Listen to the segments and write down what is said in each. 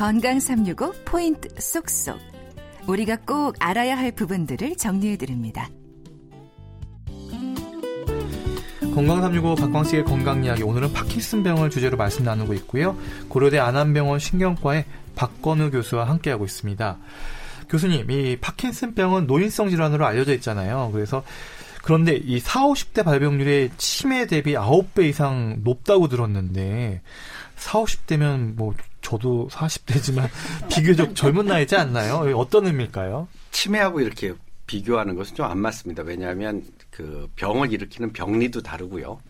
건강 365 포인트 쏙쏙. 우리가 꼭 알아야 할 부분들을 정리해 드립니다. 건강 365 박광식의 건강 이야기 오늘은 파킨슨병을 주제로 말씀 나누고 있고요. 고려대 안암병원 신경과의 박건우 교수와 함께하고 있습니다. 교수님, 이 파킨슨병은 노인성 질환으로 알려져 있잖아요. 그래서 그런데 이 4, 50대 발병률이 치매 대비 9배 이상 높다고 들었는데 4, 50대면 뭐 저도 40대지만 비교적 젊은 나이지 않나요? 어떤 의미일까요? 치매하고 이렇게 비교하는 것은 좀 안 맞습니다. 왜냐하면 그 병을 일으키는 병리도 다르고요.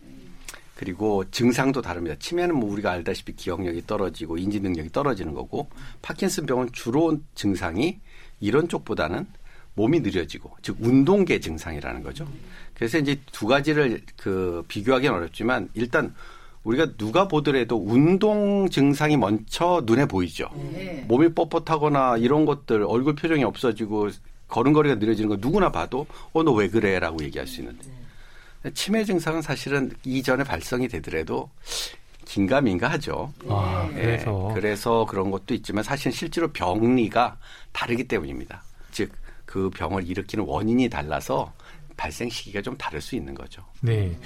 그리고 증상도 다릅니다. 치매는 뭐 우리가 알다시피 기억력이 떨어지고 인지 능력이 떨어지는 거고 파킨슨 병은 주로 증상이 이런 쪽보다는 몸이 느려지고 즉 운동계 증상이라는 거죠. 그래서 이제 두 가지를 그 비교하기는 어렵지만 일단 우리가 누가 보더라도 운동 증상이 먼저 눈에 보이죠. 네. 몸이 뻣뻣하거나 이런 것들 얼굴 표정이 없어지고 걸음걸이가 느려지는 거 누구나 봐도 어 너 왜 그래라고 얘기할 수 있는데 치매 증상은 사실은 이전에 발성이 되더라도 긴가민가 하죠. 아, 그래서 네. 그래서 그런 것도 있지만 사실 실제로 병리가 다르기 때문입니다. 즉 그 병을 일으키는 원인이 달라서 발생 시기가 좀 다를 수 있는 거죠. 네.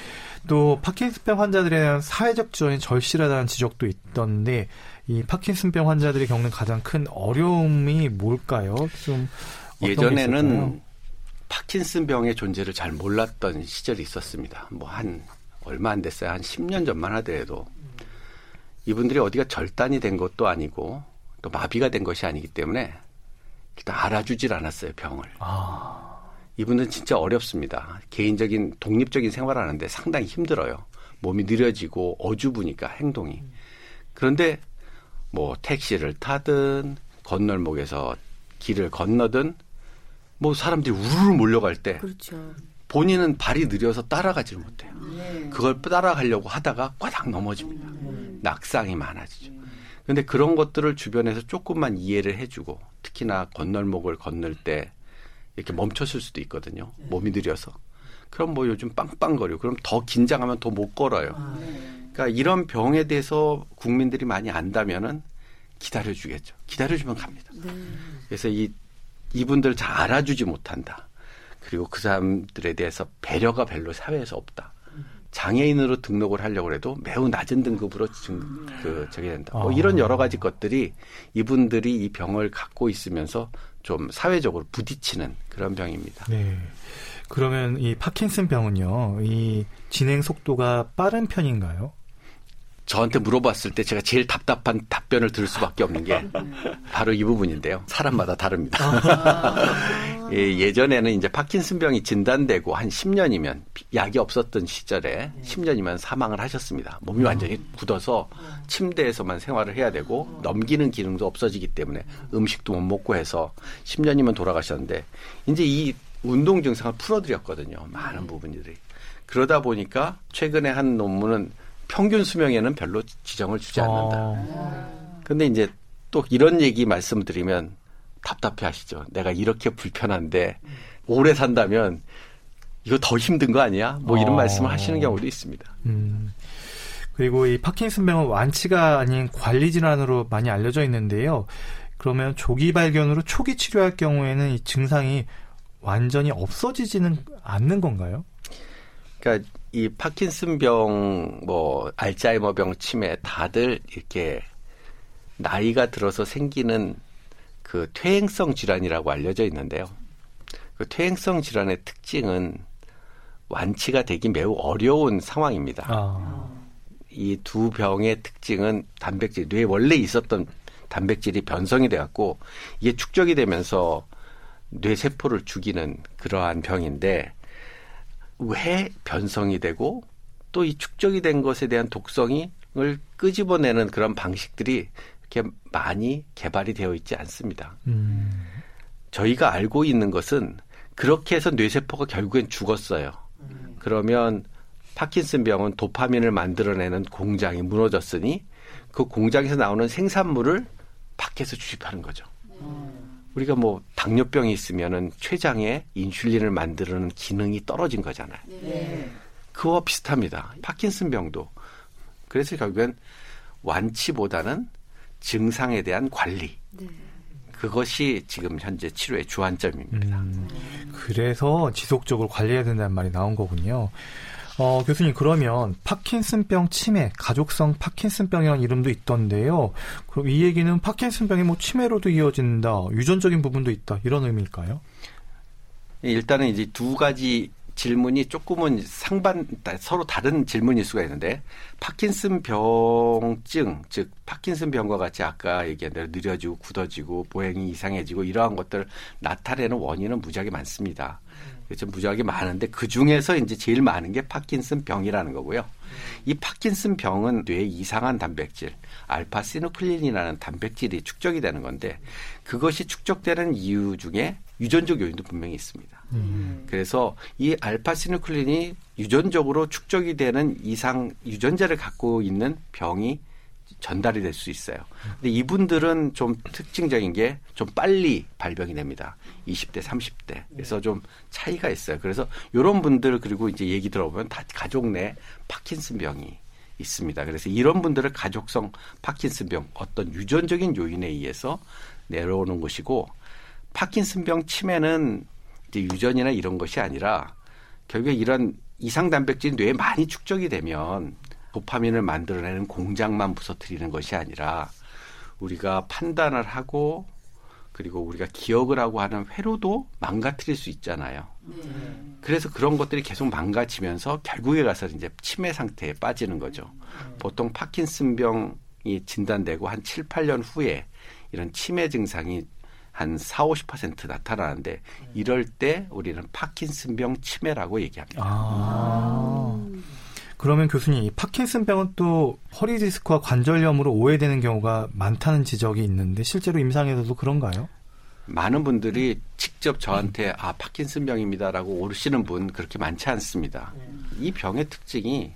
또 파킨슨병 환자들에 대한 사회적 지원이 절실하다는 지적도 있던데 이 파킨슨병 환자들이 겪는 가장 큰 어려움이 뭘까요? 좀 예전에는 파킨슨병의 존재를 잘 몰랐던 시절이 있었습니다. 뭐 한 얼마 안 됐어요. 한 10년 전만 하더라도 이분들이 어디가 절단이 된 것도 아니고 또 마비가 된 것이 아니기 때문에 일단 알아주질 않았어요 병을. 아. 이분은 진짜 어렵습니다. 개인적인 독립적인 생활하는데 상당히 힘들어요. 몸이 느려지고 어주부니까 행동이. 그런데 뭐 택시를 타든 건널목에서 길을 건너든 뭐 사람들이 우르르 몰려갈 때 그렇죠. 본인은 발이 느려서 따라가지를 못해요. 네. 그걸 따라가려고 하다가 꽈당 넘어집니다. 네. 낙상이 많아지죠. 그런데 그런 것들을 주변에서 조금만 이해를 해주고 특히나 건널목을 건널 때 이렇게 멈췄을 수도 있거든요. 네. 몸이 느려서. 그럼 뭐 요즘 빵빵거려. 그럼 더 긴장하면 더 못 걸어요. 아, 네. 그러니까 이런 병에 대해서 국민들이 많이 안다면은 기다려 주겠죠. 기다려 주면 갑니다. 네. 그래서 이 이분들 잘 알아주지 못한다. 그리고 그 사람들에 대해서 배려가 별로 사회에서 없다. 장애인으로 등록을 하려고 해도 매우 낮은 등급으로 증, 그, 저기 된다. 뭐 이런 여러 가지 것들이 이분들이 이 병을 갖고 있으면서 좀 사회적으로 부딪히는 그런 병입니다. 네. 그러면 이 파킨슨 병은요, 이 진행 속도가 빠른 편인가요? 저한테 물어봤을 때 제가 제일 답답한 답변을 들을 수밖에 없는 게 바로 이 부분인데요. 사람마다 다릅니다. 아. 예, 전에는 이제 파킨슨병이 진단되고 한 10년이면 약이 없었던 시절에 10년이면 사망을 하셨습니다. 몸이 아. 완전히 굳어서 침대에서만 생활을 해야 되고 넘기는 기능도 없어지기 때문에 음식도 못 먹고 해서 10년이면 돌아가셨는데 이제 이 운동 증상을 풀어드렸거든요. 많은 부분들이. 그러다 보니까 최근에 한 논문은 평균 수명에는 별로 지정을 주지 않는다. 어. 근데 이제 또 이런 얘기 말씀드리면 답답해 하시죠. 내가 이렇게 불편한데 오래 산다면 이거 더 힘든 거 아니야? 뭐 이런 어. 말씀을 하시는 경우도 있습니다. 음. 그리고 이 파킨슨병은 완치가 아닌 관리 질환으로 많이 알려져 있는데요. 그러면 조기 발견으로 초기 치료할 경우에는 이 증상이 완전히 없어지지는 않는 건가요? 그러니까 이 파킨슨병, 뭐 알츠하이머병, 치매 다들 이렇게 나이가 들어서 생기는 그 퇴행성 질환이라고 알려져 있는데요. 그 퇴행성 질환의 특징은 완치가 되기 매우 어려운 상황입니다. 아. 이두 병의 특징은 단백질, 뇌에 원래 있었던 단백질이 변성이 돼갖고 이게 축적이 되면서 뇌 세포를 죽이는 그러한 병인데 왜 변성이 되고 또 이 축적이 된 것에 대한 독성을 끄집어내는 그런 방식들이 이렇게 많이 개발이 되어 있지 않습니다. 음. 저희가 알고 있는 것은 그렇게 해서 뇌세포가 결국엔 죽었어요. 음. 그러면 파킨슨 병은 도파민을 만들어내는 공장이 무너졌으니 그 공장에서 나오는 생산물을 밖에서 주입하는 거죠. 음. 우리가 뭐 당뇨병이 있으면은 췌장에 인슐린을 만드는 기능이 떨어진 거잖아요. 네. 그와 비슷합니다. 파킨슨병도. 그래서 결국엔 완치보다는 증상에 대한 관리. 네. 그것이 지금 현재 치료의 주안점입니다. 음, 그래서 지속적으로 관리해야 된다는 말이 나온 거군요. 어, 교수님, 그러면 파킨슨병 치매, 가족성 파킨슨병이라는 이름도 있던데요. 그럼 이 얘기는 파킨슨병이 뭐 치매로도 이어진다, 유전적인 부분도 있다, 이런 의미일까요? 일단은 이제 두 가지 질문이 조금은 상반 서로 다른 질문일 수가 있는데 파킨슨 병증 즉 파킨슨 병과 같이 아까 얘기한 대로 느려지고 굳어지고 보행이 이상해지고 이러한 것들 나타내는 원인은 무지하게 많습니다. 좀 무지하게 많은데 그 중에서 이제 제일 많은 게 파킨슨 병이라는 거고요. 이 파킨슨 병은 뇌에 이상한 단백질 알파 시누클린이라는 단백질이 축적이 되는 건데 그것이 축적되는 이유 중에 유전적 요인도 분명히 있습니다. 음. 그래서 이 알파 시누클린이 유전적으로 축적이 되는 이상 유전자를 갖고 있는 병이 전달이 될 수 있어요. 근데 이분들은 좀 특징적인 게 좀 빨리 발병이 됩니다. 20대, 30대. 그래서 좀 차이가 있어요. 그래서 이런 분들 그리고 이제 얘기 들어보면 다 가족 내 파킨슨 병이 있습니다. 그래서 이런 분들을 가족성 파킨슨 병 어떤 유전적인 요인에 의해서 내려오는 것이고 파킨슨 병 치매는 이제 유전이나 이런 것이 아니라 결국에 이런 이상 단백질이 뇌에 많이 축적이 되면 도파민을 만들어내는 공장만 부서뜨리는 것이 아니라 우리가 판단을 하고 그리고 우리가 기억을 하고 하는 회로도 망가뜨릴 수 있잖아요. 네. 그래서 그런 것들이 계속 망가지면서 결국에 가서 이제 치매 상태에 빠지는 거죠. 네. 보통 파킨슨병이 진단되고 한 7, 8년 후에 이런 치매 증상이 한 4, 50% 나타나는데 이럴 때 우리는 파킨슨병 치매라고 얘기합니다. 아. 그러면 교수님, 이 파킨슨병은 또 허리 디스크와 관절염으로 오해되는 경우가 많다는 지적이 있는데 실제로 임상에서도 그런가요? 많은 분들이 직접 저한테 아 파킨슨 병입니다라고 오르시는 분 그렇게 많지 않습니다. 이 병의 특징이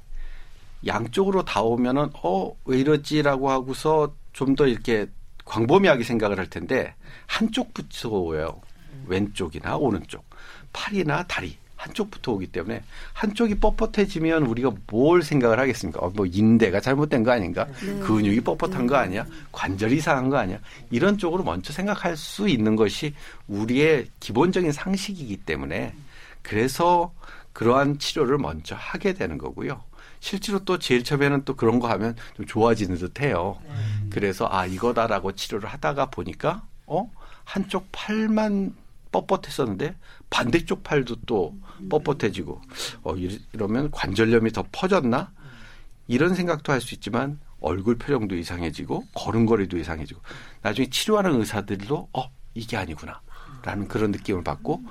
양쪽으로 다 오면은 어 왜 이러지라고 하고서 좀 더 이렇게 광범위하게 생각을 할 텐데 한쪽 부터 오요. 왼쪽이나 오른쪽, 팔이나 다리 한쪽부터 오기 때문에 한쪽이 뻣뻣해지면 우리가 뭘 생각을 하겠습니까? 어, 뭐 인대가 잘못된 거 아닌가? 네. 근육이 뻣뻣한 거 아니야? 관절이 이상한 거 아니야? 이런 쪽으로 먼저 생각할 수 있는 것이 우리의 기본적인 상식이기 때문에 그래서 그러한 치료를 먼저 하게 되는 거고요. 실제로 또 제일 처음에는 또 그런 거 하면 좀 좋아지는 듯 해요. 음. 그래서 아, 이거다라고 치료를 하다가 보니까 어? 한쪽 팔만 뻣뻣했었는데 반대쪽 팔도 또 뻣뻣해지고 어 이러면 관절염이 더 퍼졌나 이런 생각도 할 수 있지만 얼굴 표정도 이상해지고 걸음걸이도 이상해지고 나중에 치료하는 의사들도 어 이게 아니구나라는 그런 느낌을 받고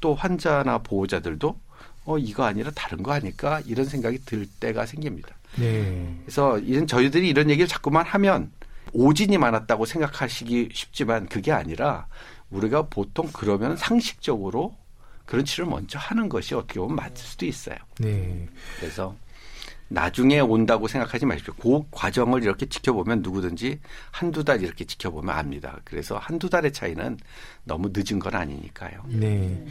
또 환자나 보호자들도 어 이거 아니라 다른 거 아닐까 이런 생각이 들 때가 생깁니다. 네. 그래서 이런 저희들이 이런 얘기를 자꾸만 하면 오진이 많았다고 생각하시기 쉽지만 그게 아니라 우리가 보통 그러면 상식적으로 그런 치료를 먼저 하는 것이 어떻게 보면 맞을 수도 있어요. 네. 그래서 나중에 온다고 생각하지 마십시오. 그 과정을 이렇게 지켜보면 누구든지 한두 달 이렇게 지켜보면 압니다. 그래서 한두 달의 차이는 너무 늦은 건 아니니까요. 네.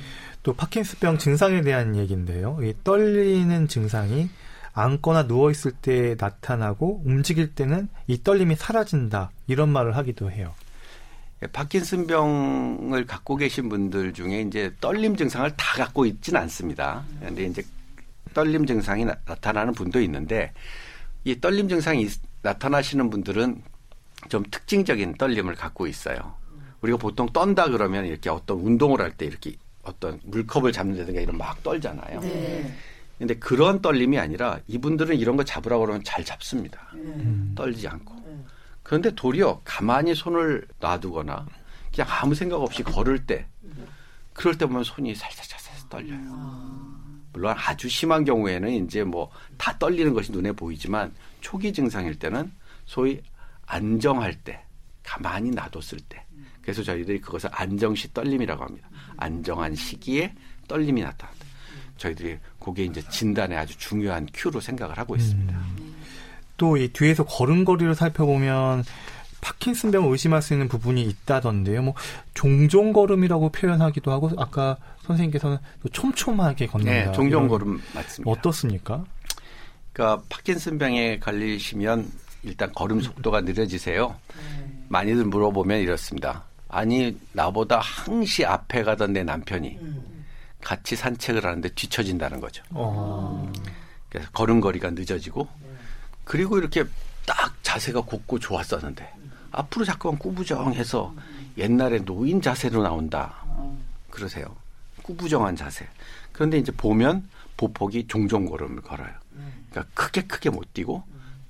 또 파킨스병 증상에 대한 얘기인데요. 이 떨리는 증상이 앉거나 누워 있을 때 나타나고 움직일 때는 이 떨림이 사라진다. 이런 말을 하기도 해요. 예, 파킨슨병을 갖고 계신 분들 중에 이제 떨림 증상을 다 갖고 있지는 않습니다. 그런데 이제 떨림 증상이 나, 타나는 분도 있는데 이 떨림 증상이 나타나시는 분들은 좀 특징적인 떨림을 갖고 있어요. 우리가 보통 떤다 그러면 이렇게 어떤 운동을 할 때 이렇게 어떤 물컵을 잡는다든가 이런 막 떨잖아요. 네. 근데 그런 떨림이 아니라 이분들은 이런 거 잡으라고 그러면 잘 잡습니다. 음. 떨지 않고. 그런데 도리어 가만히 손을 놔두거나 그냥 아무 생각 없이 걸을 때 그럴 때 보면 손이 살살살살 떨려요. 물론 아주 심한 경우에는 이제 뭐 다 떨리는 것이 눈에 보이지만 초기 증상일 때는 소위 안정할 때 가만히 놔뒀을 때 그래서 저희들이 그것을 안정시 떨림이라고 합니다. 안정한 시기에 떨림이 나타난다. 저희들이 그게 이제 진단에 아주 중요한 큐로 생각을 하고 있습니다. 음. 또이 뒤에서 걸음걸이를 살펴보면 파킨슨병을 의심할 수 있는 부분이 있다던데요. 뭐 종종 걸음이라고 표현하기도 하고 아까 선생님께서는 또 촘촘하게 걷는다. 네, 종종 걸음 맞습니다. 어떻습니까? 그러니까 파킨슨병에 걸리시면 일단 걸음 속도가 느려지세요. 많이들 물어보면 이렇습니다. 아니 나보다 항시 앞에 가던 내 남편이 같이 산책을 하는데 뒤처진다는 거죠. 어. 그래서 걸음걸이가 늦어지고 그리고 이렇게 딱 자세가 곱고 좋았었는데 앞으로 자꾸만 꾸부정해서 옛날에 노인 자세로 나온다 그러세요. 꾸부정한 자세. 그런데 이제 보면 보폭이 종종 걸음을 걸어요. 그러니까 크게 크게 못 뛰고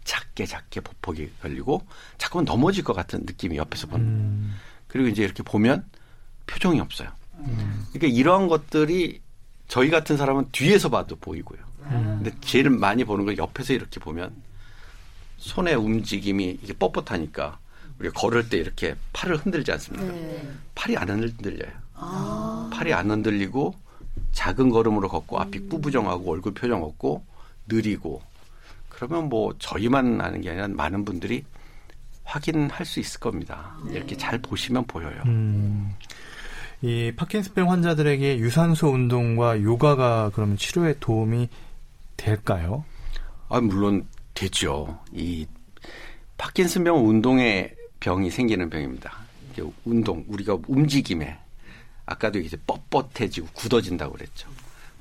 작게 작게 보폭이 걸리고 자꾸만 넘어질 것 같은 느낌이 옆에서 보는. 음. 그리고 이제 이렇게 보면 표정이 없어요. 그러니까 이러한 것들이 저희 같은 사람은 뒤에서 봐도 보이고요. 근데 제일 많이 보는 건 옆에서 이렇게 보면 손의 움직임이 이게 뻣뻣하니까 우리가 걸을 때 이렇게 팔을 흔들지 않습니까? 팔이 안 흔들려요. 팔이 안 흔들리고 작은 걸음으로 걷고 앞이 꾸부정하고 얼굴 표정 없고 느리고 그러면 뭐 저희만 아는 게 아니라 많은 분들이 확인할 수 있을 겁니다. 이렇게 잘 보시면 보여요. 음. 이 파킨슨병 환자들에게 유산소 운동과 요가가 그러면 치료에 도움이 될까요? 아, 물론 되죠. 이 파킨슨병은 운동의 병이 생기는 병입니다. 운동, 우리가 움직임에 아까도 이제 뻣뻣해지고 굳어진다고 그랬죠.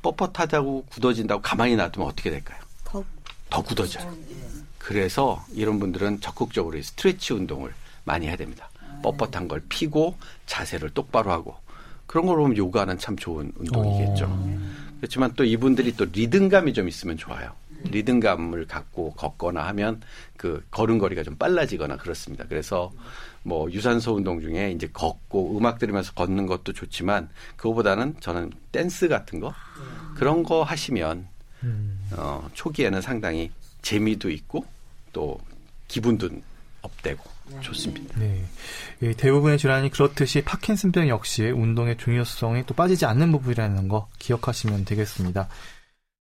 뻣뻣하다고 굳어진다고 가만히 놔두면 어떻게 될까요? 더 더 굳어져요. 그래서 이런 분들은 적극적으로 이 스트레치 운동을 많이 해야 됩니다. 뻣뻣한 걸 피고 자세를 똑바로 하고 그런 걸 보면 요가는 참 좋은 운동이겠죠. 그렇지만 또 이분들이 또 리듬감이 좀 있으면 좋아요. 리듬감을 갖고 걷거나 하면 그 걸음걸이가 좀 빨라지거나 그렇습니다. 그래서 뭐 유산소 운동 중에 이제 걷고 음악 들으면서 걷는 것도 좋지만 그거보다는 저는 댄스 같은 거 그런 거 하시면 어, 초기에는 상당히 재미도 있고 또 기분도 업되고 좋습니다. 네. 이 대부분의 질환이 그렇듯이 파킨슨병 역시 운동의 중요성이 또 빠지지 않는 부분이라는 거 기억하시면 되겠습니다.